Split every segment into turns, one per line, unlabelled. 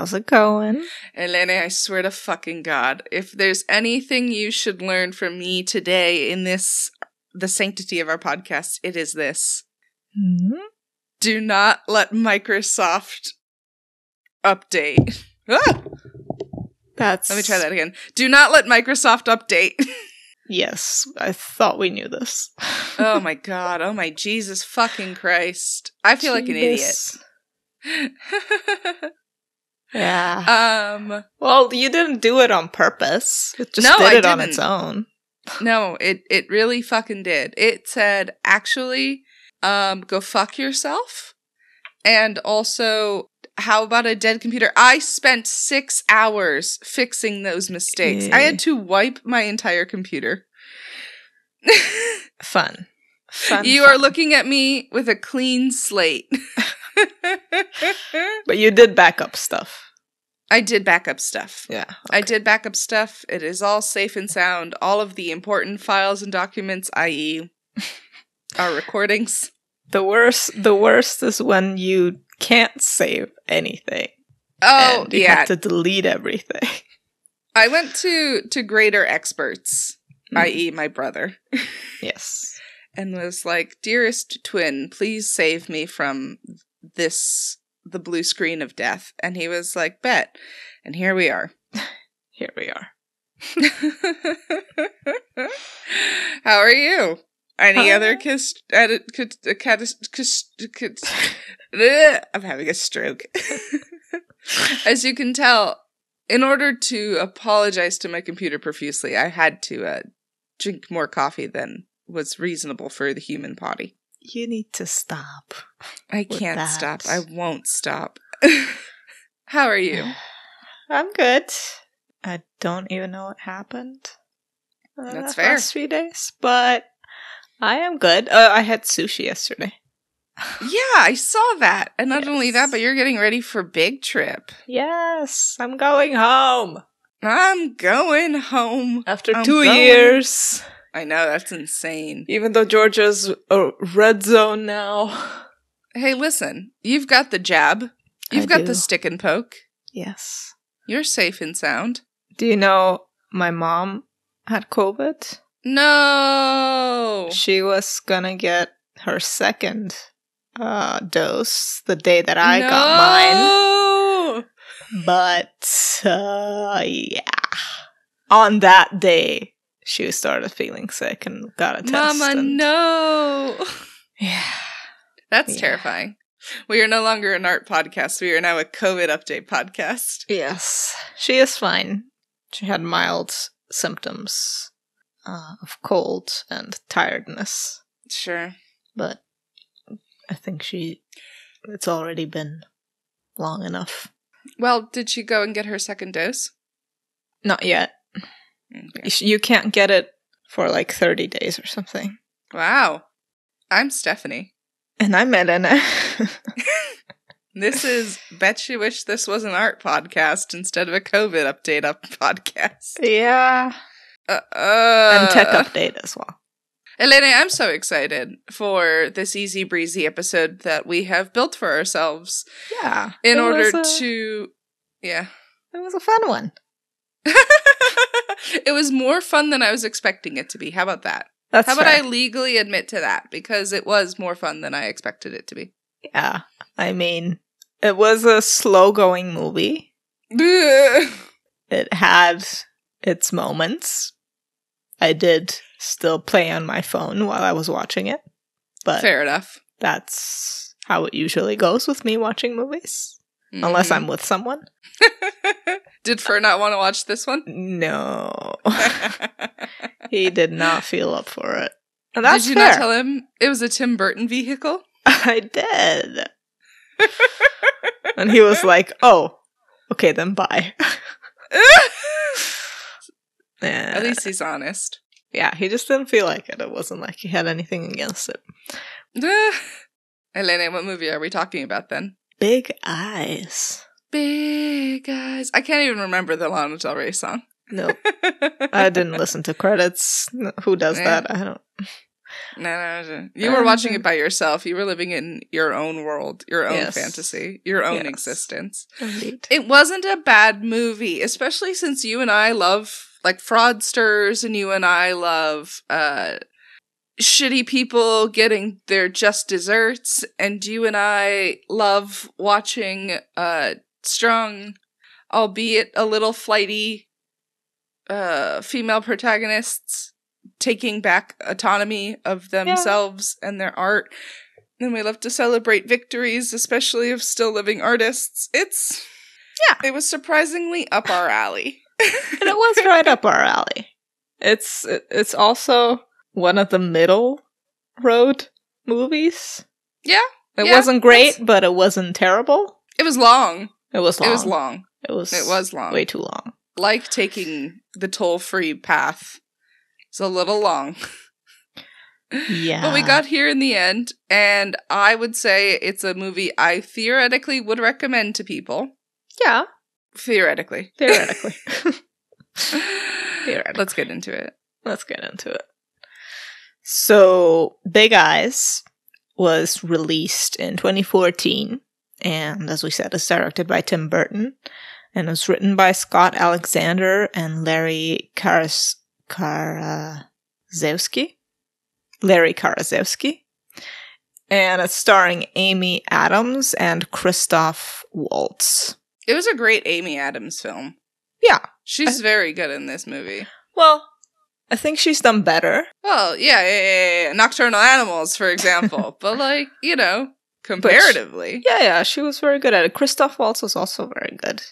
How's it going?
Elene, I swear to fucking God, if there's anything you should learn from me today in this, the sanctity of our podcast, it is this.
Hmm?
Do not let Microsoft update. Ah!
That's
Let me try that again. Do not let Microsoft update.
Yes, I thought we knew this.
oh my God. Oh my Jesus fucking Christ. I feel like an idiot.
Yeah.
um,
well, you didn't do it on purpose. It just
No,
did
I
it on its own.
No, it it really fucking did. It said actually um go fuck yourself. And also how about a dead computer? I spent 6 hours fixing those mistakes. I
Eh.
had to wipe my entire computer.
Fun. Fun.
you are looking at me with a clean slate.
But you did backup stuff.
I did backup stuff.
Yeah.
I did backup stuff. It is all safe and sound. All of the important files and documents, i.e., our recordings.
The worst the worst is when you can't save anything.
Oh,
you
yeah.
have to delete everything.
I went to to greater experts,
Hmm.
i.e., my brother,
yes.
and was like, "Dearest twin, please save me from this the blue screen of death." And he was like, "Bet." And here we are.
Here we are.
How are you? Any
Uh,
other kiss? Ugh, I'm having a stroke. As you can tell, in order to apologize to my computer profusely, I had to uh, drink more coffee than was reasonable for the human body.
You need to stop.
I can't stop. I won't stop. How are you?
I'm good. I don't even know what happened. uh,
That's fair.
Last few days, but I am good. Uh, I had sushi yesterday.
Yeah, I saw that. And not only that, but you're getting ready for big trip.
Yes, I'm going home
I'm going home.
after
I'm
two
going.
years.
I know, that's insane.
Even though Georgia's a red zone now.
Hey, listen, you've got the jab. You've
I
got
do.
the stick and poke.
Yes.
You're safe and sound.
Do you know my mom had COVID?
No.
She was gonna get her second uh, dose the day that I got mine.
mine.
But uh, yeah, on that day, she started feeling sick and got a test.
Mama,
and-
no.
Yeah,
That's
Yeah.
terrifying. We are no longer an art podcast. We are now a COVID update podcast.
yes, she is fine. She had mild symptoms uh, of cold and tiredness,
Sure.
but I think she it's already been long enough.
Well, did she go and get her second dose?
Not yet.
Okay.
You can't get it for like thirty days or something.
Wow. I'm Stephanie.
And I'm Elena.
This is Bet You Wish This Was an Art podcast instead of a COVID update up podcast.
yeah.
Uh, uh,
and tech update as well.
Elena, I'm so excited for this easy breezy episode that we have built for ourselves
Yeah.
in order
a-
to. Yeah.
It was a fun one.
it was more fun than I was expecting it to be. How about that?
That's
How about I legally admit to that? Because it was more fun than I expected it to be.
Yeah. I mean, it was a slow going movie. It had its moments. I did still play on my phone while I was watching it. But
Fair enough.
that's how it usually goes with me watching movies. Unless
Mhm.
I'm with someone.
Did Fur not want to watch this one?
No. he did not feel up for it. And that's
Did you
fair.
not tell him it was a Tim Burton vehicle?
I did. and he was like, "Oh, okay, then bye."
At
At
least he's honest.
yeah, he just didn't feel like it. It wasn't like he had anything against it.
Elena, what movie are we talking about then?
Big eyes.
Big eyes. I can't even remember the Lana Del Rey song.
Nope, I didn't listen to credits. Who does
Yeah.
that? I don't.
No, no, no. You were watching it by yourself. You were living in your own world, your own
Yes.
fantasy, your own
Yes.
existence.
Indeed.
It wasn't a bad movie, especially since you and I love like fraudsters and you and I love uh shitty people getting their just desserts and you and I love watching uh strong albeit a little flighty uh female protagonists taking back autonomy of themselves and their art. And we love to celebrate victories, especially of still living artists. It's
Yeah.
it was surprisingly up our alley.
and it was right up our alley. It's it's also one of the middle road movies.
Yeah,
It
yeah,
wasn't great, but it wasn't terrible.
It was long.
It was long.
It was long.
It was.
It was long.
way too long.
Like taking the toll-free path. It's a little long.
Yeah,
But we got here in the end, and I would say it's a movie I theoretically would recommend to people.
yeah
Theoretically.
theoretically. Theoretically.
Let's get into it.
Let's get into it. So, Big Eyes was released in 2014, and as we said, it's directed by Tim Burton, and it's written by Scott Alexander and Larry Karas- Karaszewski. Larry Karaszewski. And it's starring Amy Adams and Christoph Waltz.
It was a great Amy Adams film.
Yeah.
She's very good in this movie.
Well, I think she's done better.
Well, yeah, yeah, yeah, yeah. Nocturnal Animals, for example. but, like, you know, comparatively.
Yeah, yeah, she was very good at it. Christoph Waltz was also very good.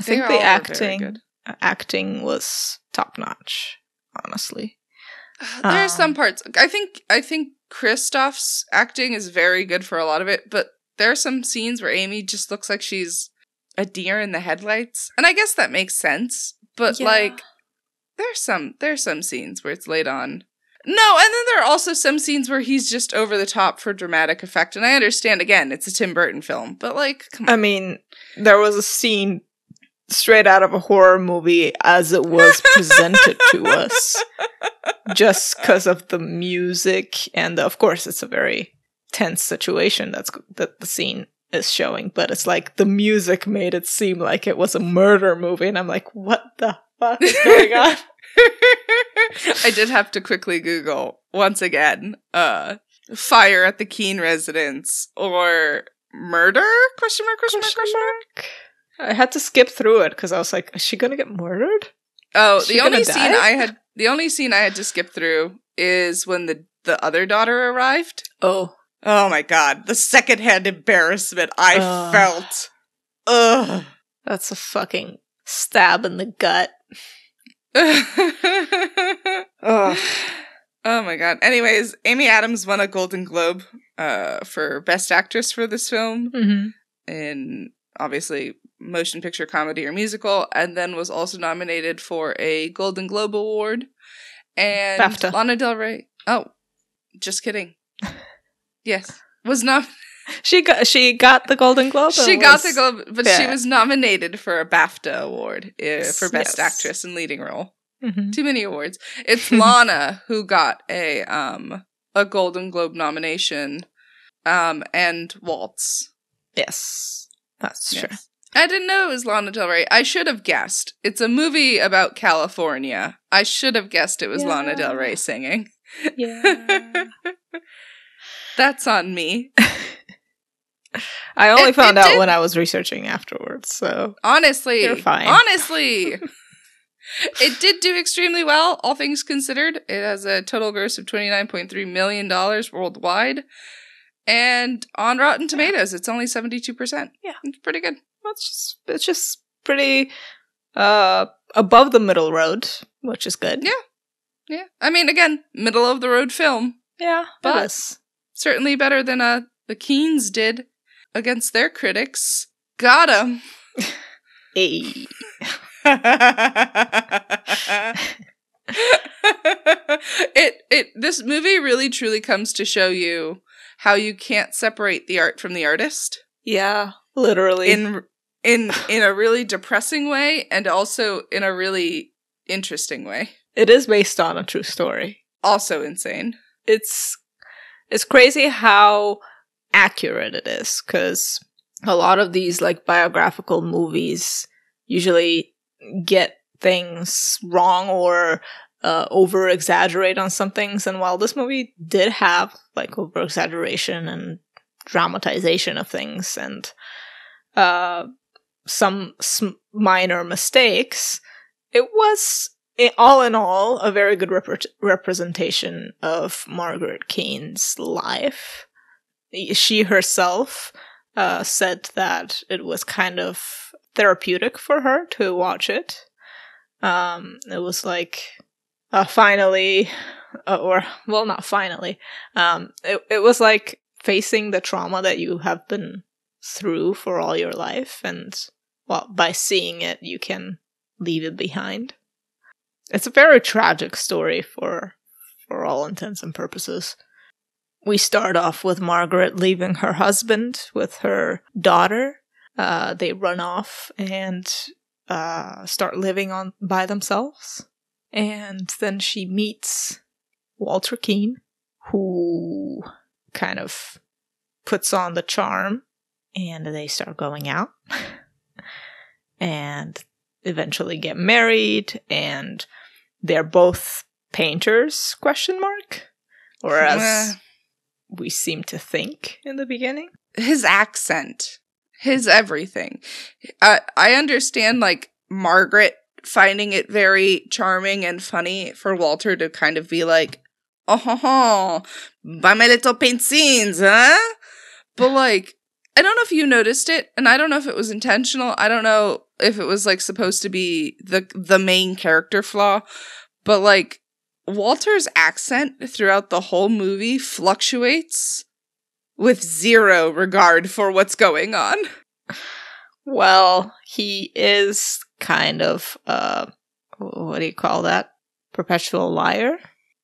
I
They
think the acting acting was top notch, honestly.
There's
Um,
some parts. I think I think Christoph's acting is very good for a lot of it, but there are some scenes where Amy just looks like she's a deer in the headlights. And I guess that makes sense, but
Yeah.
like there's some there's some scenes where it's laid on. No, and then there are also some scenes where he's just over the top for dramatic effect. And I understand again, it's a Tim Burton film, but like come on.
I mean, there was a scene straight out of a horror movie as it was presented to us, just because of the music and of course it's a very tense situation that's that the scene is showing, but it's like the music made it seem like it was a murder movie, and I'm like, what the fuck is going on?
I did have to quickly Google once again, uh, fire at the Keane residence or murder? Question mark, question mark, question mark.
I had to skip through it because I was like, is she gonna get murdered?
Oh, the only scene
die?
I had, the only scene I had to skip through is when the, the other daughter arrived.
Oh.
Oh my god, the secondhand embarrassment I
Ugh.
felt. Ugh.
That's a fucking stab in the gut. Ugh.
Oh my god. Anyways, Amy Adams won a Golden Globe uh, for Best Actress for this film
Mm-hmm.
in obviously motion picture comedy or musical, and then was also nominated for a Golden Globe Award. And
BAFTA.
Lana Del Rey. Oh, just kidding. yes, was not.
She got she got the Golden Globe.
She got the Globe, but she was nominated for a BAFTA award uh, for Best
Yes.
Actress in Leading Role.
Mhm.
Too many awards. It's Lana who got a um a Golden Globe nomination, um and Waltz.
Yes, that's true.
I didn't know it was Lana Del Rey. I should have guessed. It's a movie about California. I should have guessed it was Lana Del Rey singing.
Yeah.
That's on me.
I only
It-
found
it
out
did-
when I was researching afterwards. So
Honestly,
You're fine.
Honestly, it did do extremely well, all things considered. It has a total gross of twenty nine point three million dollars worldwide, and on Rotten Tomatoes, it's only seventy two percent.
Yeah.
it's pretty good.
it's just it's just pretty uh above the middle road, which is good.
Yeah. Yeah, I mean, again, middle of the road film.
Yeah,
But-. Certainly better than uh the Keanes did against their critics. Got 'em.
Hey.
it it this movie really truly comes to show you how you can't separate the art from the artist
Yeah, literally.
in in in a really depressing way and also in a really interesting way.
it is based on a true story.
Also insane.
it's it's crazy how accurate it is because a lot of these like biographical movies usually get things wrong or uh, over exaggerate on some things. And while this movie did have like over exaggeration and dramatization of things and uh, some sm- minor mistakes it was all in all a very good rep- representation of margaret keane's life she herself uh, said that it was kind of therapeutic for her to watch it. Um, it was like uh, finally, uh, or well, not finally. Um, it it was like facing the trauma that you have been through for all your life, and well, by seeing it, you can leave it behind. It's a very tragic story for for all intents and purposes. We start off with Margaret leaving her husband with her daughter. Uh, they run off and uh, start living on by themselves. And then she meets Walter Keane, who kind of puts on the charm, and they start going out. and eventually get married, and they're both painters? Question mark. Or as. We seem to think in the beginning.
his accent, his everything. Uh, I understand, like, Margaret finding it very charming and funny for Walter to kind of be like, oh, ho, ho, buy my little paintings, huh? But, like, I don't know if you noticed it, and I don't know if it was intentional. I don't know if it was, like, supposed to be the the main character flaw, but, like, Walter's accent throughout the whole movie fluctuates with zero regard for what's going on.
Well, he is kind of uh what do you call that? Perpetual liar?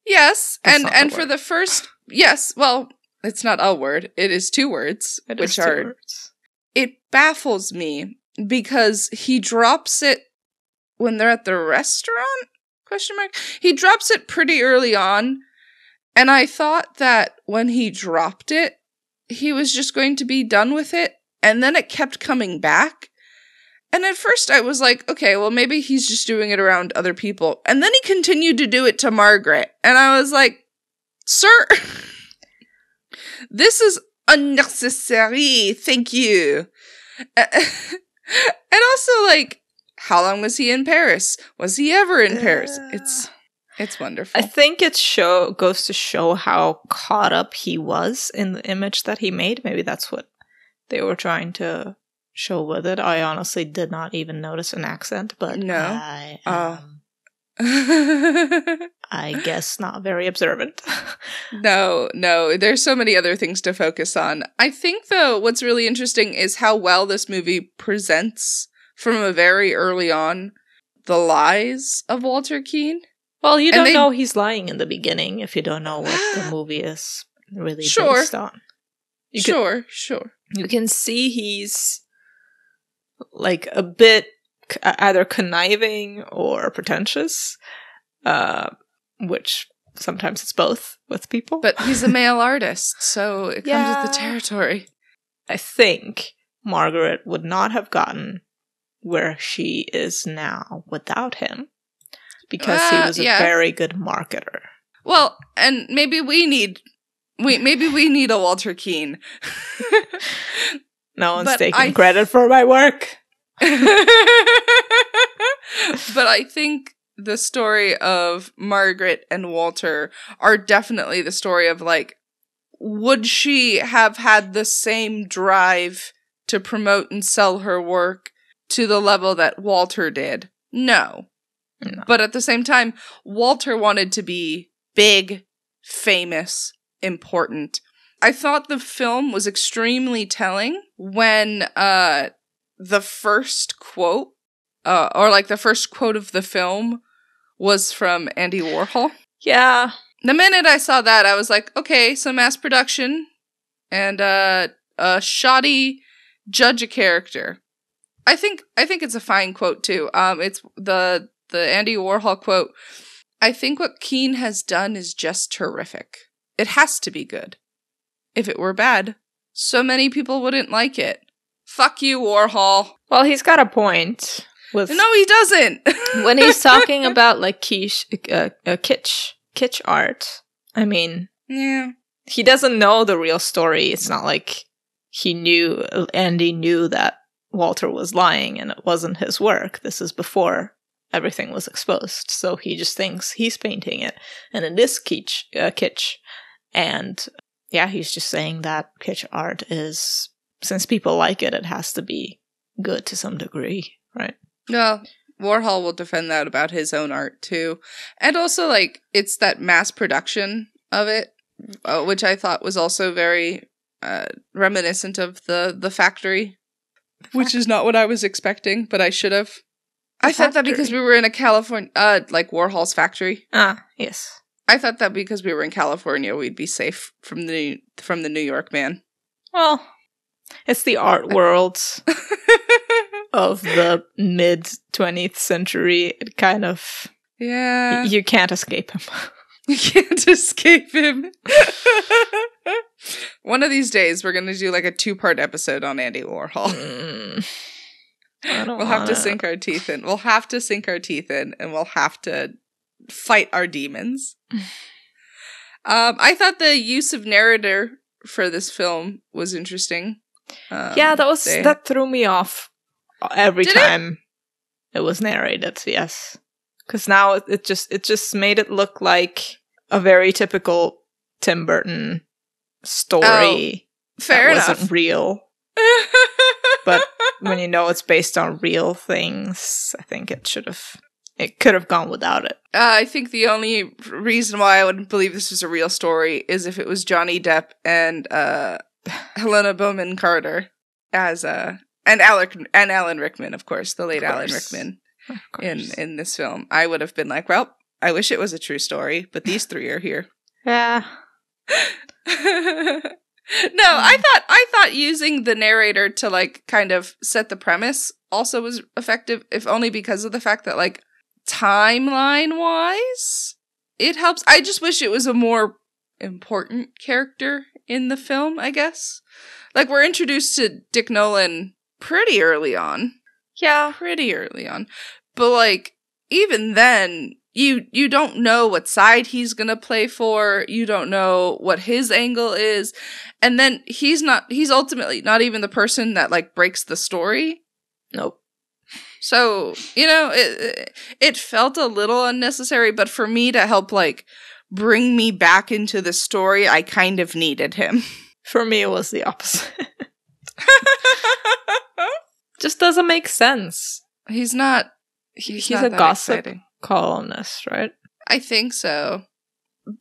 Yes,
That's
and and for the first yes, well, it's not a word. It is two words,
It
which
two
are
words.
it baffles me because he drops it when they're at the restaurant question mark? He drops it pretty early on and i thought that when he dropped it he was just going to be done with it and then it kept coming back. And at first i was like okay well maybe he's just doing it around other people. And then he continued to do it to margaret and i was like sir this is unnecessary. Thank you. And also like how long was he in paris was he ever in paris
Uh,
it's it's wonderful
I think it show goes to show how caught up he was in the image that he made. Maybe that's what they were trying to show with it. I honestly did not even notice an accent, but
No?
I
Oh.
am, I guess, not very observant.
no no there's so many other things to focus on i think though what's really interesting is how well this movie presents from a very early on the lies of walter keane.
Well, you don't
they-
know he's lying in the beginning if you don't know what the movie is really
Sure.
based on. You can-
sure sure.
you can see he's like a bit c- either conniving or pretentious uh which sometimes it's both with people.
But he's a male artist so it comes with the territory.
I think margaret would not have gotten where she is now without him because he
Uh,
was a
yeah.
very good marketer
Well, and maybe we need we maybe we need a Walter Keane.
no one's
But
taking
I-
credit for my work
but I think the story of Margaret and Walter are definitely the story of like would she have had the same drive to promote and sell her work to the level that Walter did? No.
No.
But at the same time, Walter wanted to be big, famous, important. I thought the film was extremely telling when uh the first quote uh or like the first quote of the film was from Andy Warhol.
yeah
The minute I saw that, I was like, okay, so mass production and uh a shoddy judge a character. I think I think it's a fine quote too. Um it's the the Andy Warhol quote. I think what Keane has done is just terrific. it has to be good. If it were bad, so many people wouldn't like it. Fuck you, Warhol.
Well, he's got a point with
No, he doesn't.
when he's talking about like quiche, uh, uh, kitsch, kitsch art. I mean,
yeah.
he doesn't know the real story. It's not like he knew Andy knew that Walter was lying and it wasn't his work. This is before everything was exposed. So he just thinks he's painting it, and it is kitsch, uh, kitsch. And yeah, he's just saying that kitsch art is since people like it, it has to be good to some degree, right?
No, Warhol will defend that about his own art too. And also, like, it's that mass production of it, uh, which I thought was also very uh, reminiscent of the, the factory, which is not what I was expecting, but I should have. I thought that because we were in a California, uh, like Warhol's factory.
Ah, yes.
I thought that because we were in California, we'd be safe from the from the New York man.
Well, it's the art world of the mid 20th century. It kind of
yeah,
you can't escape him.
You can't escape him. One of these days, we're going to do like a two part episode on Andy Warhol.
Mm.
We'll have to
wanna-
sink our teeth in. We'll have to sink our teeth in and we'll have to fight our demons. um, I thought the use of narrator for this film was interesting. Um,
yeah, that was
they-
that threw me off every
Did it?
time it? was narrated. Yes, because now it, it just it just made it look like a very typical Tim Burton story.
fair
that wasn't
enough.
real. But when you know it's based on real things, I think it should have it could have gone without it.
Uh, I think the only reason why I wouldn't believe this was a real story is if it was Johnny Depp and uh, Helena Bonham Carter as uh, and Alec and Alan Rickman, of course, the late
Of
Alan. Rickman
Oh,
in in this film. I would have been like, well, I wish it was a true story, but these three are here.
yeah.
no, I thought I thought using the narrator to like kind of set the premise also was effective, if only because of the fact that like timeline wise, it helps. I just wish it was a more important character in the film, I guess. Like we're introduced to Dick Nolan pretty early on.
Yeah.
Pretty early on. But like even then you you don't know what side he's going to play for. You don't know what his angle is. And then he's not he's ultimately not even the person that like breaks the story.
Nope.
So, you know, it it felt a little unnecessary, but for me to help like bring me back into the story, I kind of needed him.
For me, it was the opposite. Just doesn't make sense.
he's not he's,
He's
not
a gossip.
exciting.
Columnist, right?
I think so.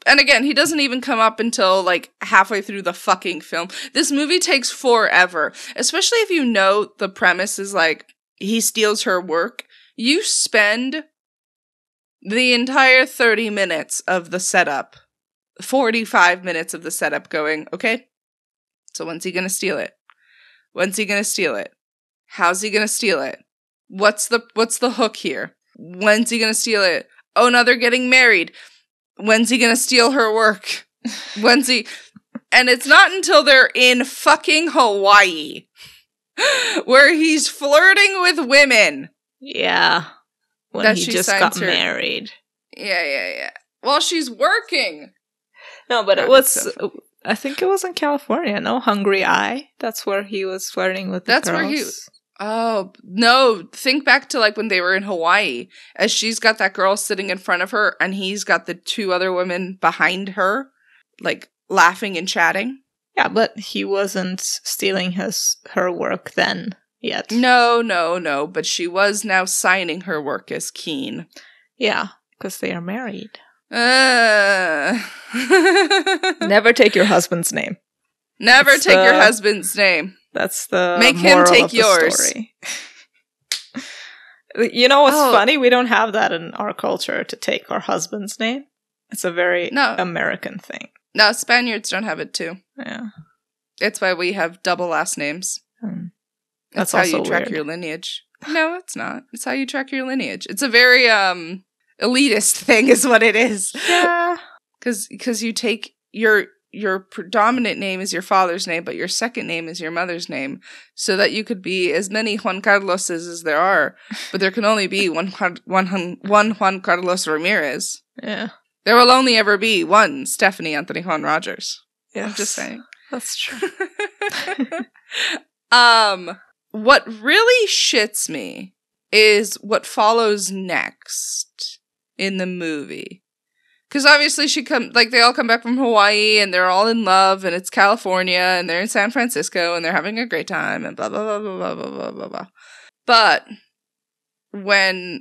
And again, he doesn't even come up until like halfway through the fucking film. This movie takes forever, especially if you know the premise is like he steals her work. You spend the entire 30 minutes of the setup, 45 minutes of the setup going, okay, so when's he gonna steal it? When's he gonna steal it? How's he gonna steal it? What's the what's the hook here? When's he gonna steal it? Oh, now they're getting married. When's he gonna steal her work? When's he? And it's not until they're in fucking Hawaii where he's flirting with women.
Yeah. When
That
he just got
her-
married.
Yeah, yeah, yeah. While she's working.
No, but
That
it
was so
I think it was in California. No, Hungry Eye. That's where he was flirting with. The
That's where he-
girls.
Oh, no. Think back to like when they were in Hawaii, as she's got that girl sitting in front of her and he's got the two other women behind her, like laughing and chatting.
Yeah, but he wasn't stealing his her work then yet.
No, no, no. But she was now signing her work as Keane.
Yeah, because they are married.
Uh.
Never take your husband's name.
Never
It's,
take your
uh,
husband's name.
That's the
Make him take yours.
story. you know what's
Oh.
funny? We don't have that in our culture to take our husband's name. It's a very
No.
American thing.
No, Spaniards don't have it too.
Yeah.
It's why we have double last names.
Hmm.
That's
That's
how you track
weird.
your lineage. No, it's not. It's how you track your lineage. It's a very um elitist thing is what it is.
Yeah.
Cuz cuz you take your your predominant name is your father's name, but your second name is your mother's name, so that you could be as many Juan Carloses as there are, but there can only be one Juan, one, one Juan Carlos Ramirez.
Yeah.
There will only ever be one Stephanie Anthony Juan Rogers.
Yeah.
I'm just saying.
That's true.
um, what really shits me is what follows next in the movie. Because obviously she come like they all come back from Hawaii and they're all in love and it's California and they're in San Francisco and they're having a great time and blah blah blah blah blah blah blah blah blah. But when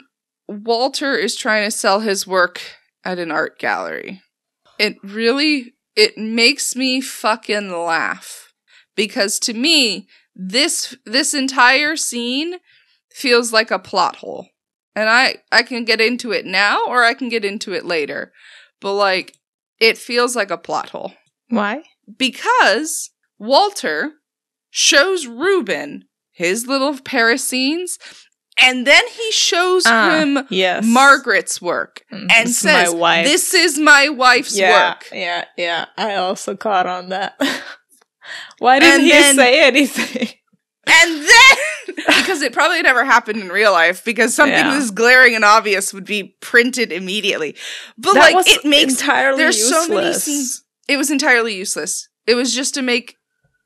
Walter is trying to sell his work at an art gallery, it really it makes me fucking laugh. Because to me this this entire scene feels like a plot hole. And i i can get into it now or i can get into it later but like it feels like a plot hole
Why?
because walter shows ruben his little paris scenes and then he shows
Ah,
him
yes.
margaret's work
Mm,
and
this is
says this is my wife's
yeah,
work
Yeah, yeah. I also caught on that. Why didn't
And
he
then-
say anything?
And then, because it probably never happened in real life, because something
Yeah.
this glaring and obvious would be printed immediately. But
that
like, it makes
entirely
there's
useless.
so many scenes. it was entirely useless. It was just to make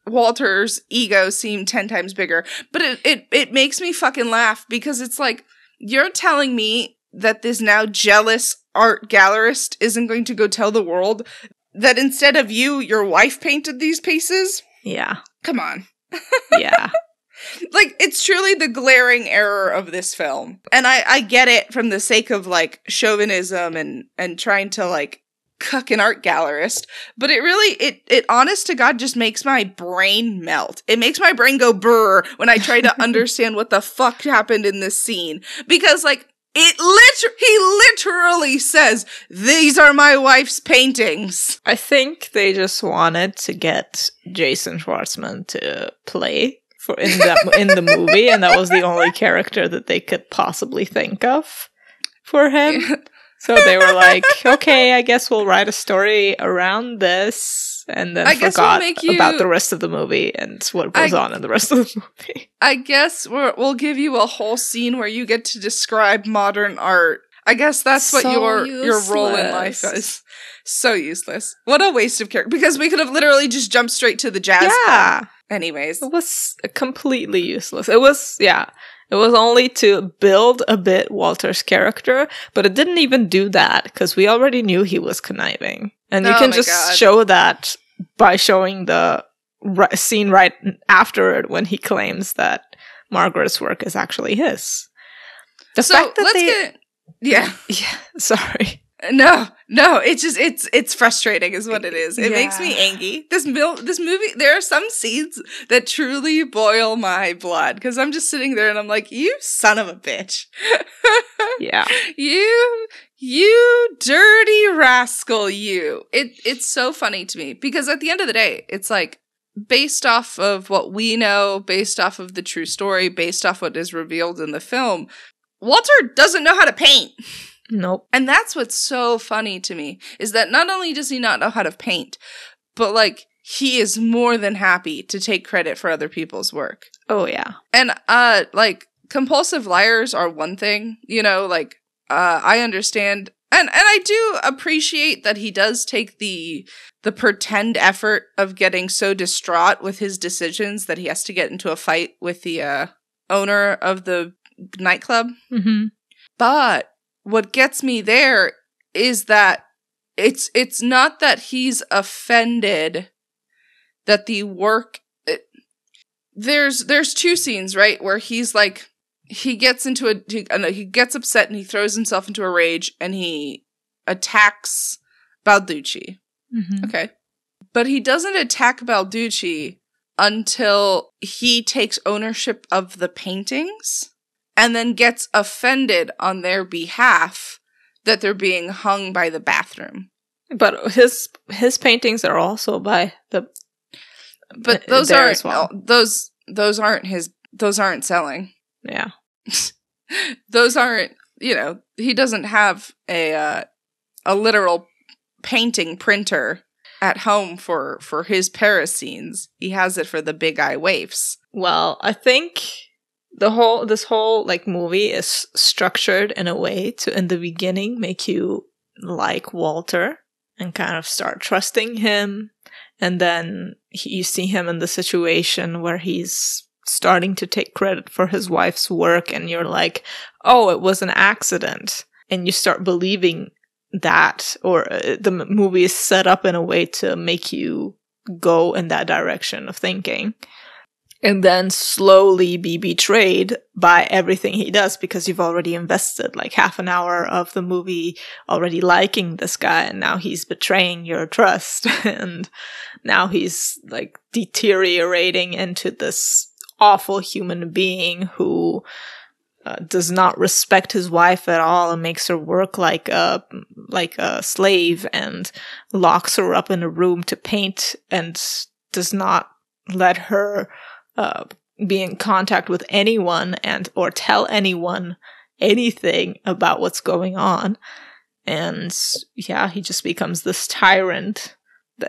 Walter's ego seem ten times bigger. But it it it makes me fucking laugh because it's like you're telling me that this now jealous art gallerist isn't going to go tell the world that instead of you, your wife painted these pieces.
Yeah,
Come on.
yeah.
Like it's truly the glaring error of this film. And i i get it from the sake of like chauvinism and and trying to like cuck an art gallerist but it really it it honest to god just makes my brain melt. It makes my brain go brr when i try to understand what the fuck happened in this scene. Because like it liter- he literally says these are my wife's paintings.
I think they just wanted to get Jason Schwartzman to play for in that in the movie, and that was the only character that they could possibly think of for him. So they were like, "Okay, I guess we'll write a story around this," and then
I guess we'll
forgot
make you-
about the rest of the movie and what goes
I-
on in the rest of the movie.
I guess we're, we'll give you a whole scene where you get to describe modern art. I guess that's what
So
your your role in life is. So useless. What a waste of character. Because we could have literally just jumped straight to the jazz. part.
yeah,
Anyways,
it was completely useless. It was yeah. It was only to build a bit Walter's character, but it didn't even do that because we already knew he was conniving. And you
Oh
can just
God.
show that by showing the scene right after it when he claims that Margaret's work is actually his. The
so
fact that
let's
they,
get. Yeah.
yeah, sorry.
No, no, it's just it's it's frustrating is what it is. It makes me angry. This mil- this movie there are some scenes that truly boil my blood cuz I'm just sitting there and I'm like, "You son of a bitch."
Yeah,
you you dirty rascal you it it's so funny to me because at the end of the day it's like based off of what we know based off of the true story based off what is revealed in the film walter doesn't know how to paint
nope.
and that's what's so funny to me is that not only does he not know how to paint but like he is more than happy to take credit for other people's work
Oh yeah,
and uh like compulsive liars are one thing, you know, like uh I understand and and I do appreciate that he does take the the pretend effort of getting so distraught with his decisions that he has to get into a fight with the uh owner of the nightclub.
hmm
But what gets me there is that it's it's not that he's offended that the work it- there's there's two scenes right where he's like he gets into a he, he gets upset and he throws himself into a rage and he attacks Banducci.
hmm
Okay. But he doesn't attack Banducci until he takes ownership of the paintings and then gets offended on their behalf that they're being hung by the bathroom.
But his his paintings are also by the.
But
uh,
those aren't
well.
those those aren't his those aren't selling.
Yeah.
those aren't, you know, he doesn't have a uh, a literal painting printer at home for for his Paris scenes. He has it for the big eye waifs.
Well, I think the whole this whole like movie is structured in a way to in the beginning make you like Walter and kind of start trusting him. And then he, you see him in the situation where he's starting to take credit for his wife's work and you're like oh it was an accident. And you start believing that or uh, the movie is set up in a way to make you go in that direction of thinking and then slowly be betrayed by everything he does because you've already invested like half an hour of the movie already liking this guy and now he's betraying your trust and now he's like deteriorating into this awful human being who uh, does not respect his wife at all and makes her work like a like a slave and locks her up in a room to paint and does not let her uh, be in contact with anyone and or tell anyone anything about what's going on and yeah he just becomes this tyrant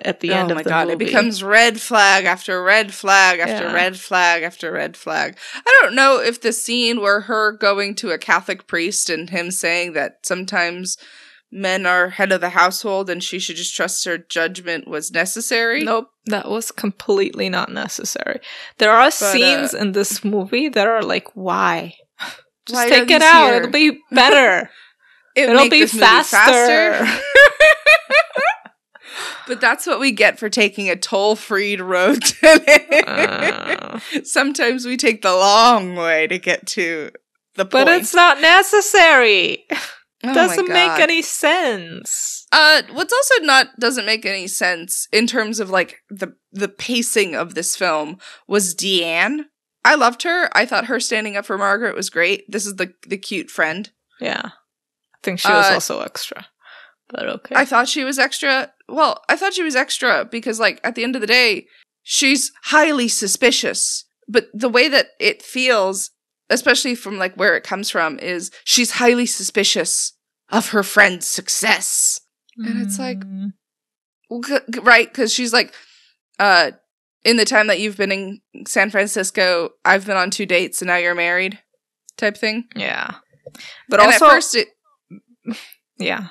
at the end
oh
of the
god,
movie.
it becomes red flag after red flag after
Yeah.
red flag after red flag. I don't know if the scene where her going to a Catholic priest and him saying that sometimes men are head of the household and she should just trust her judgment was necessary.
Nope, that was completely not necessary. There are scenes
uh,
in this movie that are like, why? Just
Why
take it out.
here?
It'll be better.
It
It'll be
movie
faster.
but that's what we get for taking a toll-free road today.
Uh,
Sometimes we take the long way to get to the point.
but it's not necessary.
Oh
Doesn't make any sense.
Uh, what's also not doesn't make any sense in terms of like the the pacing of this film was Deanne. I loved her. I thought her standing up for Margaret was great. This is the the cute friend.
Yeah. I think she was
Uh,
also extra. But okay.
I thought she was extra. Well, I thought she was extra because like at the end of the day, she's highly suspicious. But the way that it feels, especially from like where it comes from, is she's highly suspicious of her friend's success. and it's like-
Mm.
Well, c- c- right because she's like uh in the time that you've been in san francisco i've been on two dates and now you're married type thing
Yeah. But
and
also,
at first it
yeah.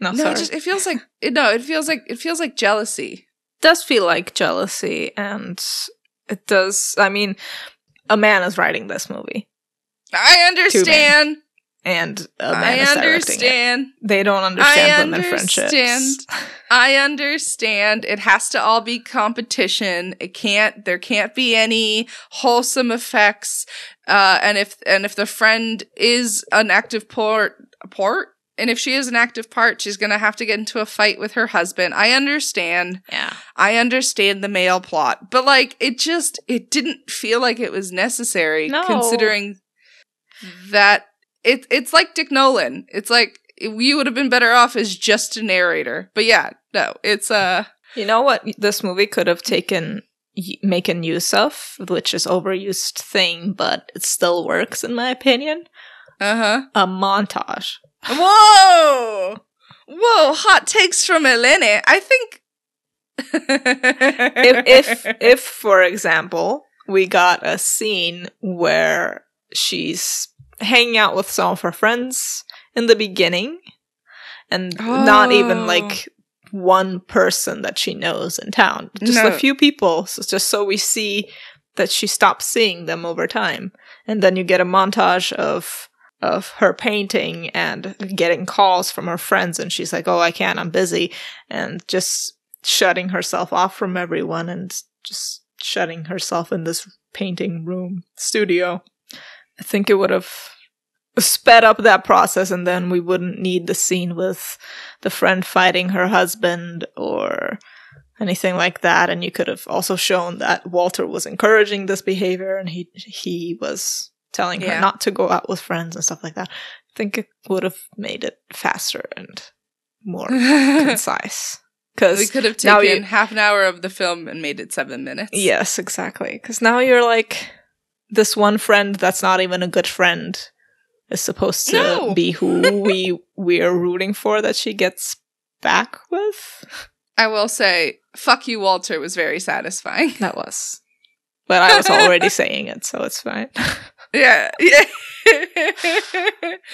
No,
no it just it feels like it, no it feels like it feels like jealousy
does feel like jealousy and it does i mean a man is writing this movie
i understand
and a man
i
is directing it.
understand.
They don't understand
I
women
understand.
friendships.
I understand. It has to all be competition. It can't there can't be any wholesome effects. Uh and if and if the friend is an active port port and if she is an active part she's gonna have to get into a fight with her husband. I understand.
Yeah.
I understand the male plot. But like it just it didn't feel like it was necessary
No.
considering that it it's like dick nolan. It's like you would have been better off as just a narrator. But yeah no it's uh
you know what this movie could have taken making use of which is overused thing but it still works in my opinion.
Uh-huh.
A montage.
Whoa! Whoa hot takes from eleni i think
if if if for example we got a scene where she's hanging out with some of her friends in the beginning and not even
Oh.
like one person that she knows in town just
No.
a few people so just so we see that she stops seeing them over time and then you get a montage of of her painting and getting calls from her friends and she's like oh i can't i'm busy and just shutting herself off from everyone and just shutting herself in this painting room studio i think it would have sped up that process and then we wouldn't need the scene with the friend fighting her husband or anything like that. And you could have also shown that Walter was encouraging this behavior and he he was telling
Yeah.
her not to go out with friends and stuff like that. I think it would have made it faster and more concise. Because we
could have
now
taken
you-
half an hour of the film and made it seven minutes.
Yes exactly. Because now you're like this one friend that's not even a good friend is supposed to
No.
be who we we are rooting for that she gets back with
I will say, fuck you, Walter was very satisfying.
That was. But I was already saying it, so it's fine.
Yeah, yeah.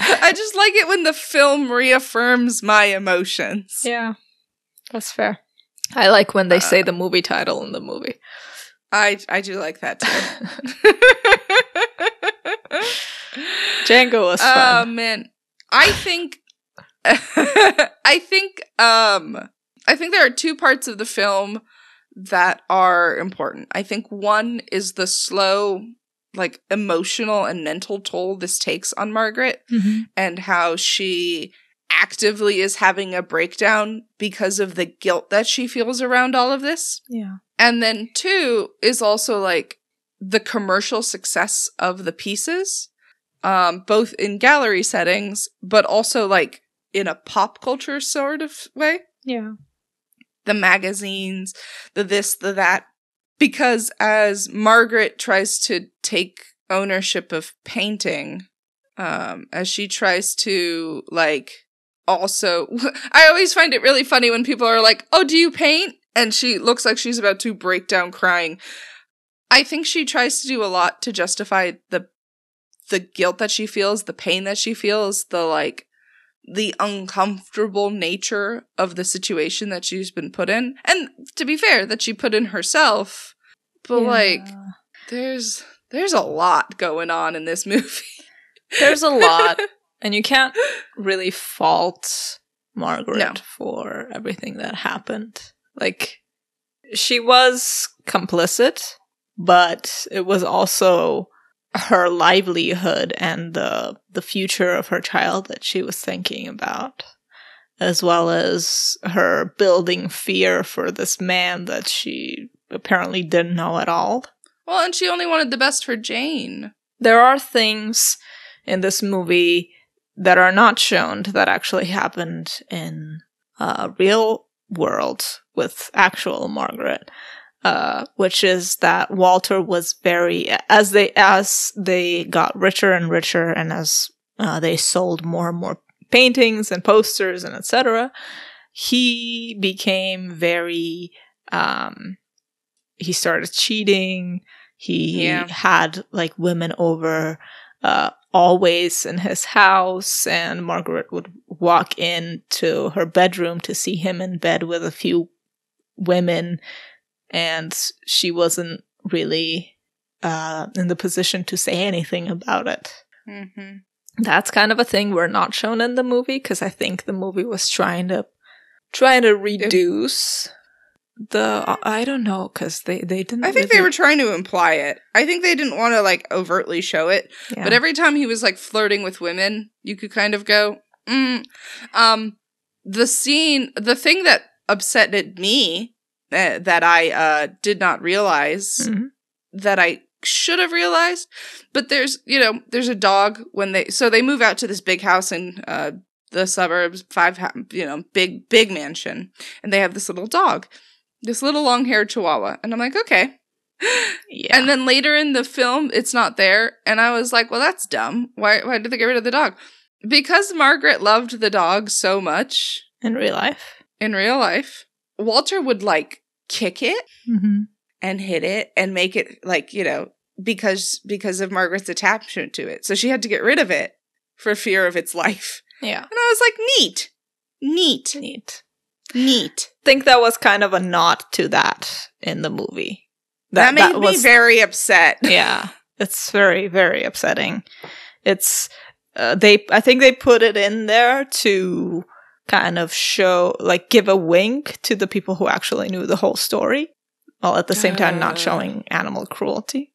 I just like it when the film reaffirms my emotions.
yeah. That's fair. I like when they uh, say the movie title in the movie.
I I do like that too.
Django was fun.
Oh man, I think I think um I think there are two parts of the film that are important. I think one is the slow like emotional and mental toll this takes on Margaret
Mhm.
and how she actively is having a breakdown because of the guilt that she feels around all of this.
Yeah.
And then two is also like the commercial success of the pieces, um, both in gallery settings, but also like in a pop culture sort of way.
Yeah.
The magazines, the this, the that. Because as Margaret tries to take ownership of painting, um, as she tries to like also I always find it really funny when people are like, "Oh, do you paint?" And she looks like she's about to break down crying. I think she tries to do a lot to justify the the guilt that she feels, the pain that she feels, the like the uncomfortable nature of the situation that she's been put in. And to be fair, that she put in herself. But like there's there's a lot going on in this movie.
there's a lot, and you can't really fault Margaret
No.
for everything that happened. Like, she was complicit, but it was also her livelihood and the the future of her child that she was thinking about as well as her building fear for this man that she apparently didn't know at all
Well, and she only wanted the best for Jane.
there are things in this movie that are not shown that actually happened in uh, real world with actual Margaret, uh, which is that Walter was very as they as they got richer and richer, and as uh, they sold more and more paintings and posters and etc. He became very. Um, he started cheating. He
Yeah.
had like women over uh, always in his house, and Margaret would walk into her bedroom to see him in bed with a few women, and she wasn't really uh, in the position to say anything about it.
Mm-hmm.
That's kind of a thing we're not shown in the movie because I think the movie was trying to trying to reduce the I don't know because they they didn't.
I think they were trying to imply it. I think they didn't want to like overtly show it,
yeah.
but every time he was like flirting with women, you could kind of go, mm. um, the scene, the thing that upset me uh, that I uh did not realize
Mhm.
that I should have realized, but there's you know there's a dog when they so they move out to this big house in uh the suburbs, five you know big big mansion, and they have this little dog, this little long haired Chihuahua, and I'm like okay.
yeah.
And then later in the film, it's not there, and I was like, "Well, that's dumb. Why? Why did they get rid of the dog?" Because Margaret loved the dog so much
in real life.
in real life. Walter would like kick it
Mm-hmm.
and hit it and make it like you know because because of Margaret's attachment to it. So she had to get rid of it for fear of its life.
Yeah.
And I was like, neat, neat,
Neat.
Neat.
think that was kind of a nod to that in the movie.
That, made me very upset.
yeah, it's very very upsetting. It's uh, they I think they put it in there to kind of show like give a wink to the people who actually knew the whole story while at the same time not showing animal cruelty.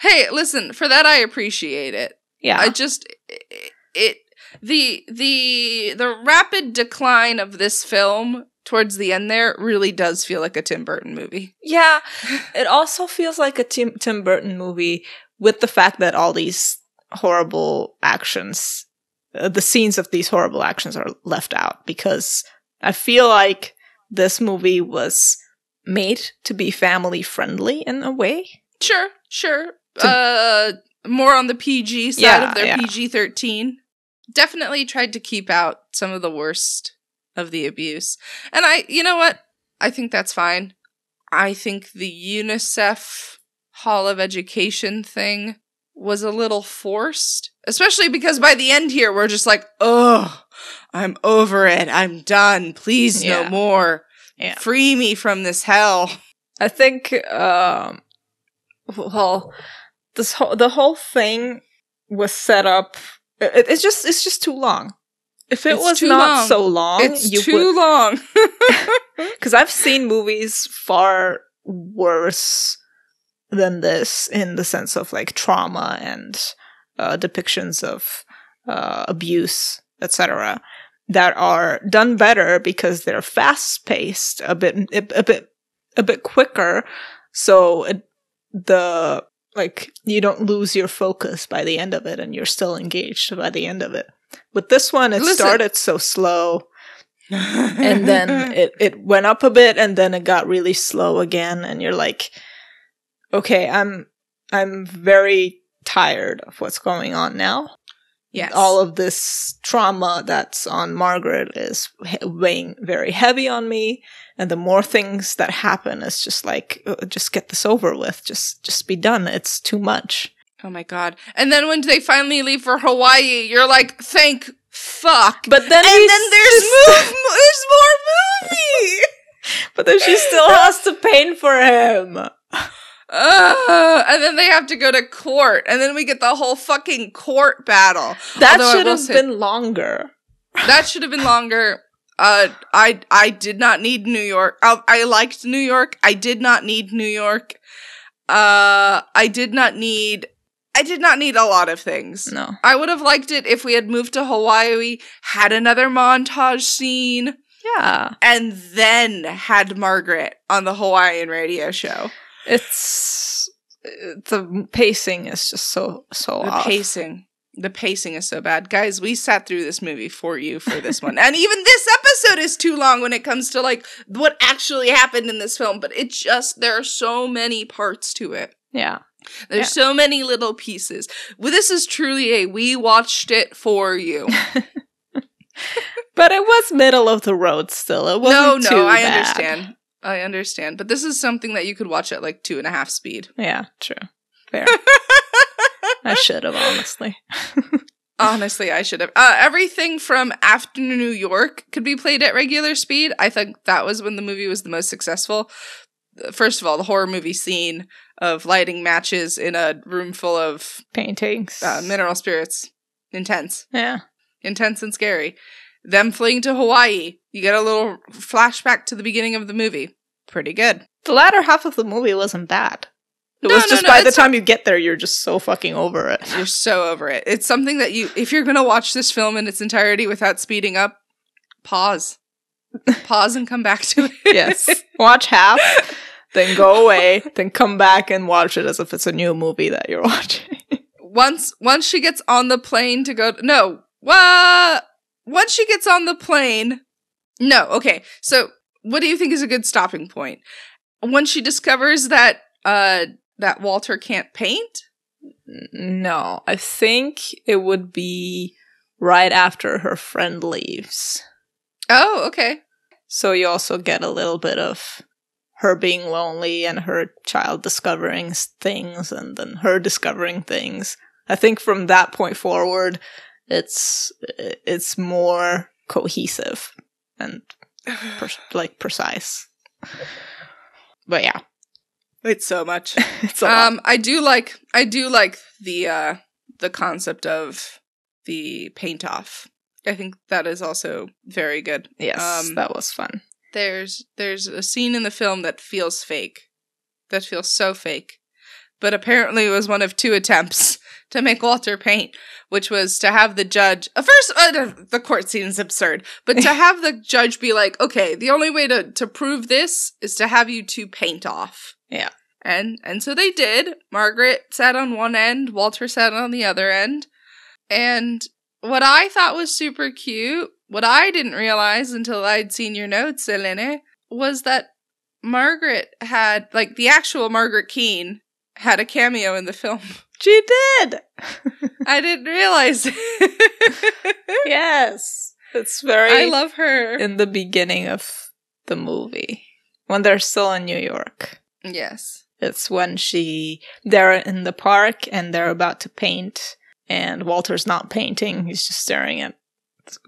Hey, listen, for that I appreciate it.
Yeah.
I just it, it the the the rapid decline of this film towards the end there really does feel like a Tim Burton movie.
Yeah, it also feels like a Tim, Tim Burton movie with the fact that all these horrible actions, uh, the scenes of these horrible actions are left out because I feel like this movie was made to be family friendly in a way.
Sure, sure.
To-
uh more on the PG side
Yeah,
of their
yeah.
PG-13. Definitely tried to keep out some of the worst of the abuse. And I you know what? I think that's fine. I think the UNICEF Hall of Education thing was a little forced, especially because by the end here, we're just like, oh, I'm over it. I'm done. Please,
Yeah.
no more.
Yeah.
Free me from this hell.
I think um well this whole the whole thing was set up it, it's just it's just too long. If it
It's
was not
long.
so long,
it's
you
too long.
because I've seen movies far worse than this in the sense of like trauma and uh, depictions of uh, abuse, etc. That are done better because they're fast paced, a bit, a, a bit, a bit quicker. So it, the like you don't lose your focus by the end of it, and you're still engaged by the end of it. With this one, it
Listen.
started so slow and then it, it went up a bit and then it got really slow again and you're like okay i'm i'm very tired of what's going on now
yes.
all of this trauma that's on margaret is weighing very heavy on me and the more things that happen it's just like uh, just get this over with just just be done it's too much
Oh my god. And then when they finally leave for Hawaii, you're like, thank fuck.
but then
and then there's move, there's more movie.
but then she still has to paint for him
Uh, and then they have to go to court, and then we get the whole fucking court battle.
that
Although
should have
say-
been longer
That should have been longer. Uh, I I did not need New York. I, I liked New York. I did not need New York. Uh, I did not need. I did not need a lot of things.
no
I would have liked it if we had moved to Hawaii, had another montage scene,
yeah
and then had Margaret on the Hawaiian radio show.
It's the pacing is just so so
The
off.
pacing. The pacing is so bad. Guys, we sat through this movie for you for this one. and even this episode is too long when it comes to like what actually happened in this film, but it just there are so many parts to it.
Yeah,
There's so many little pieces. Well, this is truly a we watched it for you.
but it was middle of the road still. It
no,
wasn't
no,
too
I
bad.
understand. I understand. But this is something that you could watch at like two and a half speed.
Yeah, true. Fair. I should have honestly.
Honestly, I should have. Uh, everything from Afternoon New York could be played at regular speed. I think that was when the movie was the most successful. First of all, the horror movie scene of lighting matches in a room full of
Paintings.
uh, mineral spirits. Intense.
yeah.
Intense and scary. Them fleeing to Hawaii. You get a little flashback to the beginning of the movie. Pretty good.
The latter half of the movie wasn't bad. It
No,
was
no,
just
no,
by the time you get there, you're just so fucking over it.
You're so over it. It's something that you, if you're going to watch this film in its entirety without speeding up, pause. Pause and come back to it.
yes. Watch half, then go away, then come back and watch it as if it's a new movie that you're watching.
once once she gets on the plane to go no what once she gets on the plane no okay so what do you think is a good stopping point Once she discovers that uh that walter can't paint
No, I think it would be right after her friend leaves.
oh okay
So you also get a little bit of her being lonely and her child discovering things and then her discovering things. I think from that point forward, it's it's more cohesive and per- like precise. But yeah,
it's so much.
It's
um i do like i do like the uh the concept of the paint off. I think that is also very good.
Yes,
um,
that was fun.
there's there's a scene in the film that feels fake that feels so fake but apparently it was one of two attempts to make walter paint which was to have the judge uh, first uh, the court scene is absurd but to have the judge be like okay the only way to to prove this is to have you two paint off.
Yeah.
and and so they did. Margaret sat on one end walter sat on the other end. And what i thought was super cute what i didn't realize until i'd seen your notes elene was that margaret had like the actual margaret keane had a cameo in the film
She did.
i didn't realize
yes, it's very.
i love her
in the beginning of the movie. when they're still in New York.
Yes.
It's when she they're in the park and they're about to paint and Walter's not painting, he's just staring at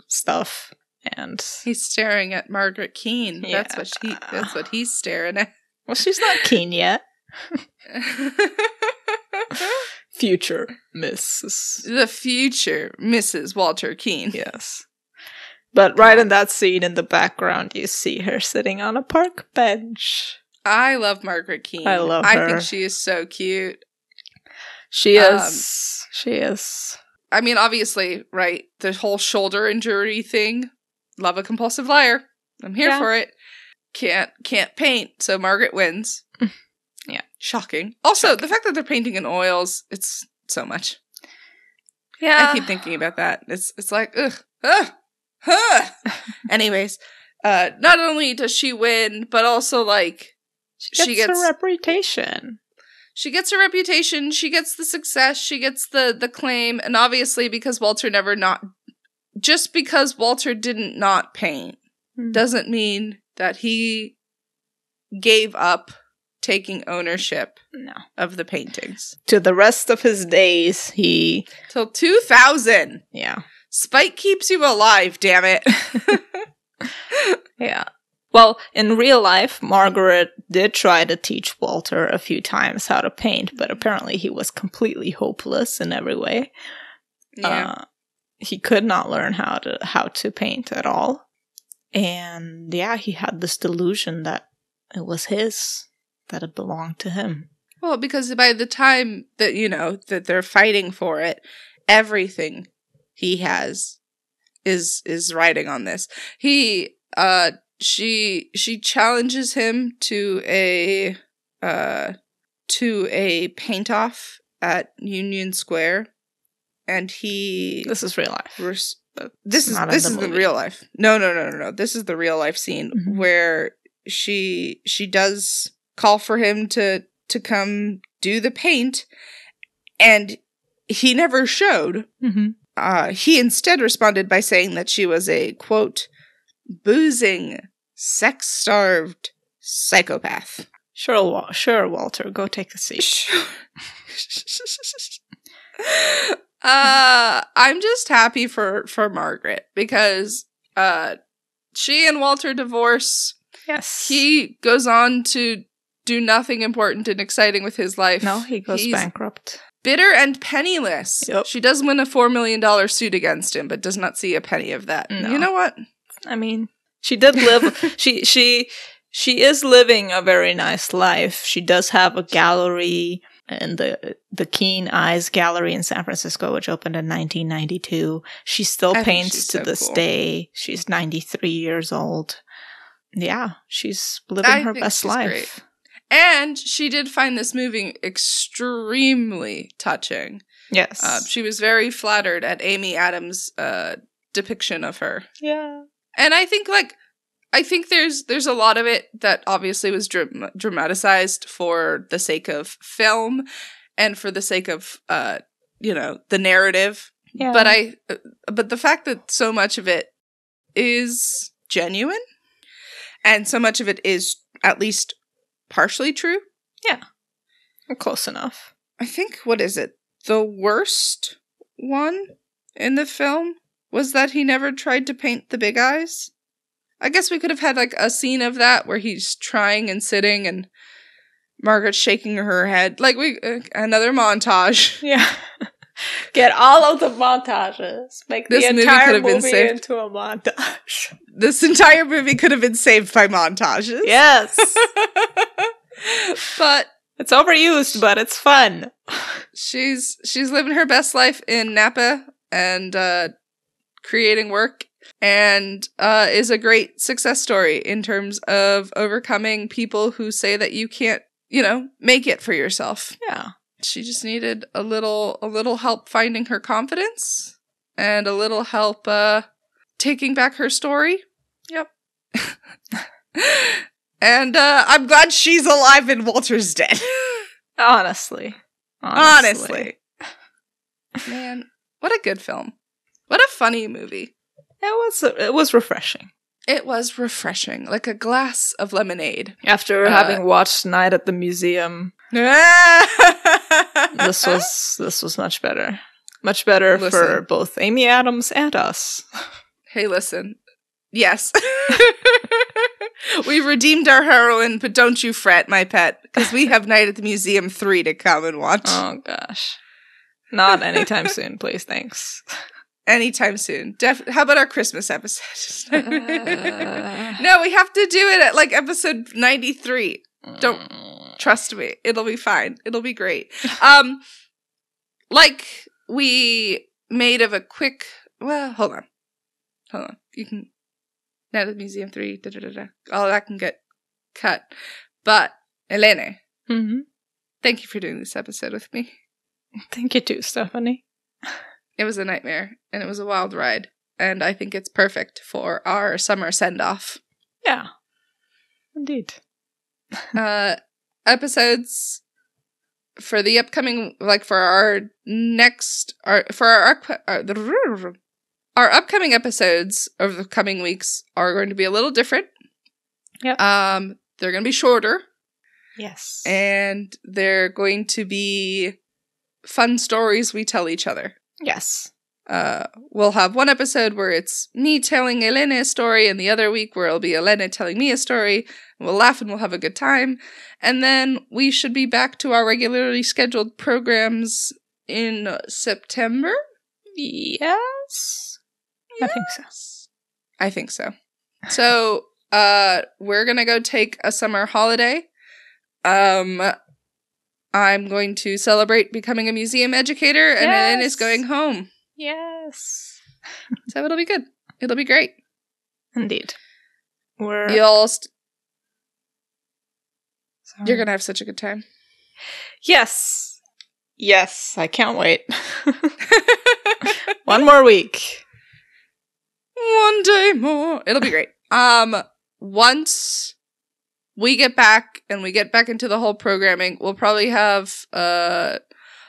stuff and
He's staring at Margaret Keane. That's what she that's what he's staring at.
well she's not keen yet. Future Mrs.
the future Mrs. Walter Keane.
Yes. But right in that scene in the background you see her sitting on a park bench.
I love Margaret Keane.
I love
I
her.
think she is so cute.
She
Um,
is she is
I mean, obviously, right? The whole shoulder injury thing. Love a compulsive liar. I'm here
Yeah.
for it. Can't can't paint, so Margaret wins.
Yeah.
Shocking. Also, the fact that they're painting in oils, it's so much.
Yeah.
I keep thinking about that. It's it's like ugh, ugh, ugh. Anyways, uh, not only does she win, but also like
she gets,
she gets-
a reputation.
she gets her reputation, she gets the success, she gets the the claim, and obviously because Walter never not just because Walter didn't not paint
Hmm.
doesn't mean that he gave up taking ownership
No.
of the paintings.
To the rest of his days, he
Till 2000.
yeah.
Spike keeps you alive, damn it.
Yeah. Well, in real life, Margaret did try to teach Walter a few times how to paint, but apparently he was completely hopeless in every way.
yeah.
Uh, he could not learn how to how to paint at all. And yeah, he had this delusion that it was his, that it belonged to him.
Well, because by the time that you know that they're fighting for it, everything he has is is riding on this. He uh she she challenges him to a uh to a paint off at Union Square and he
This is real life.
res- uh, this is this
the
is the real life. No, no, no, no, no. This is the real life scene
Mhm.
where she she does call for him to to come do the paint, and he never showed.
Mm-hmm.
Uh, he instead responded by saying that she was a quote boozing, sex starved psychopath.
Sure, sure, Walter, go take a seat.
uh I'm just happy for for Margaret because uh she and Walter divorce.
Yes.
He goes on to do nothing important and exciting with his life.
no, he goes
He's
bankrupt.
Bitter and penniless.
Yep.
She does win a four million dollar suit against him, but does not see a penny of that.
No.
You know what?
I mean, she did live. she she she is living a very nice life. She does have a gallery in the the Keane Eyes Gallery in San Francisco, which opened in 1992. She still
I
paints to
so
this
cool.
day. She's 93 years old. Yeah, she's living
I
her best life.
great. And she did find this movie extremely touching.
Yes.
Uh, she was very flattered at Amy Adams' uh, depiction of her,
yeah.
and I think like I think there's there's a lot of it that obviously was dram- dramatized for the sake of film and for the sake of uh, you know the narrative.
Yeah.
But I uh, but the fact that so much of it is genuine and so much of it is at least partially true. Yeah.
Close enough.
I think what is it? The worst one in the film was that he never tried to paint the big eyes. I guess we could have had like a scene of that where he's trying and sitting and Margaret's shaking her head. Like we uh, another montage.
Yeah. Get all of the montages. Make
This
the
movie
entire
been
movie
saved.
into a montage.
This entire movie could have been saved by montages.
yes.
but
It's overused, but it's fun.
she's she's living her best life in Napa and uh creating work and uh is a great success story in terms of overcoming people who say that you can't, you know, make it for yourself.
Yeah.
She just needed a little a little help finding her confidence and a little help uh taking back her story.
Yep.
and uh I'm glad she's alive and Walter's dead.
Honestly.
Honestly. Man, what a good film. What a funny movie.
It was it was refreshing.
It was refreshing, like a glass of lemonade.
After
Uh,
having watched Night at the Museum,
this
was this was much better. Much better for both Amy Adams and us.
Hey, listen. Yes. we redeemed our heroine, but don't you fret, my pet, because we have Night at the Museum 3 to come and watch
Oh gosh. Not anytime soon, please. Thanks.
anytime soon. Def- How about our Christmas episode?
Uh,
no, we have to do it at like episode 93. Don't-
Mm.
Trust me, it'll be fine. It'll be great. Um, like we made of a quick. Well, hold on, hold on. You can now the museum three. Da, da, da, da. All that can get cut. But Elene,
Mhm.
thank you for doing this episode with me.
Thank you too, Stephanie.
It was a nightmare and it was a wild ride, and I think it's perfect for our summer send off.
Yeah. Indeed.
uh episodes for the upcoming like for our next our for our our, our upcoming episodes over the coming weeks are going to be a little different.
Yep.
Um they're going to be shorter
Yes.
and they're going to be fun stories we tell each other.
yes.
Uh, we'll have one episode where it's me telling Elena a story, and the other week where it'll be Elena telling me a story. And we'll laugh and we'll have a good time. And then we should be back to our regularly scheduled programs in September.
Yes. I think so.
I think so. So, uh, we're gonna go take a summer holiday. Um, I'm going to celebrate becoming a museum educator, and Elena's
is
going home.
Yes.
So it'll be good. It'll be great.
Indeed. We're
You'll st- you're gonna have such a good time.
Yes. Yes, I can't wait. One more week.
One day more. It'll be great. Um, once we get back and we get back into the whole programming, we'll probably have uh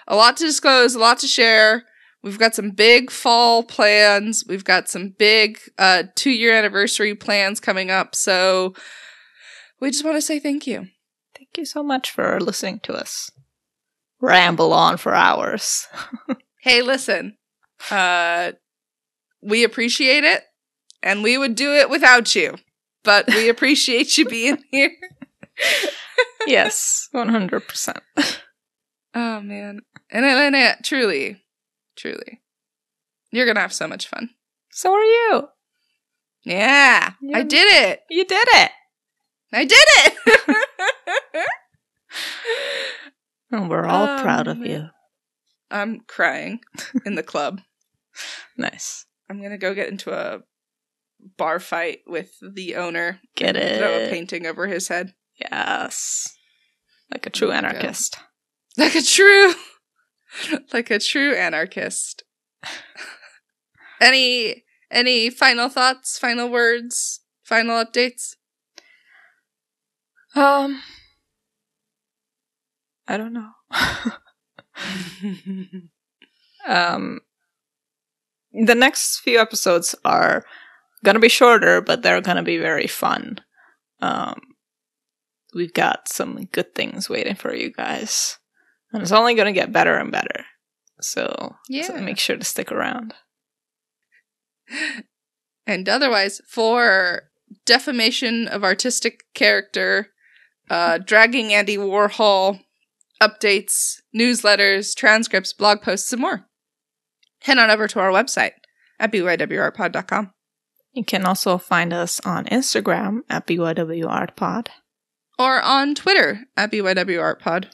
a lot to disclose, a lot to share. We've got some big fall plans. We've got some big uh two year anniversary plans coming up. So we just want to say thank you.
Thank you so much for listening to us ramble on for hours.
Hey, listen. Uh we appreciate it and we would do it without you. But we appreciate you being here.
yes, 100%.
Oh man. And Elena, truly, truly. You're gonna have so much fun.
So are you.
Yeah.
Yeah.
I did it.
You did it.
I did it.
And we're all
Oh,
proud of you.
I'm crying in the club.
Nice.
I'm gonna go get into a bar fight with the owner.
Get
and Throw a painting over his head.
Yes. Like a true
we go.
anarchist.
Like a true like a true anarchist. any any final thoughts, final words, final updates?
Um I don't know. um the next few episodes are gonna be shorter, but they're gonna be very fun. Um we've got some good things waiting for you guys. And it's only gonna get better and better. So,
Yeah.
so make sure to stick around.
and otherwise for defamation of artistic character, uh, dragging Andy Warhol, updates, newsletters, transcripts, blog posts, and more. Head on over to our website at bywrpod.com.
You can also find us on Instagram at BYWArtPod.
or on Twitter at bywrpod.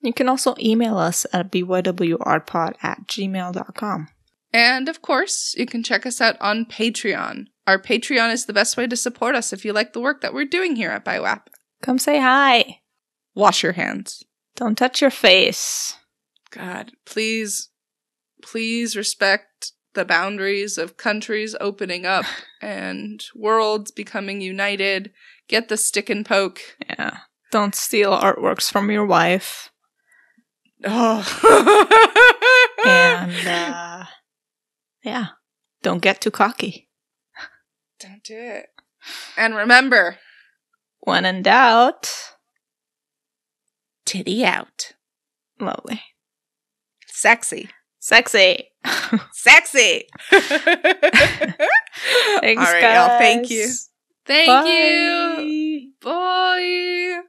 You can also email us at bywrpod at gmail.com.
And of course, you can check us out on Patreon. Our Patreon is the best way to support us if you like the work that we're doing here at BiWAP.
Come say hi.
Wash your hands.
Don't touch your face.
God, please, please respect the boundaries of countries opening up and worlds becoming united. Get the stick and poke.
Yeah. Don't steal artworks from your wife.
Oh.
And, uh, yeah. Don't get too cocky.
Don't do it. And remember,
When in doubt,
titty out.
lovely.
Sexy.
Sexy.
Sexy.
Thanks,
All right, y'all. Thank you.
guys.
Thank
Bye.
you.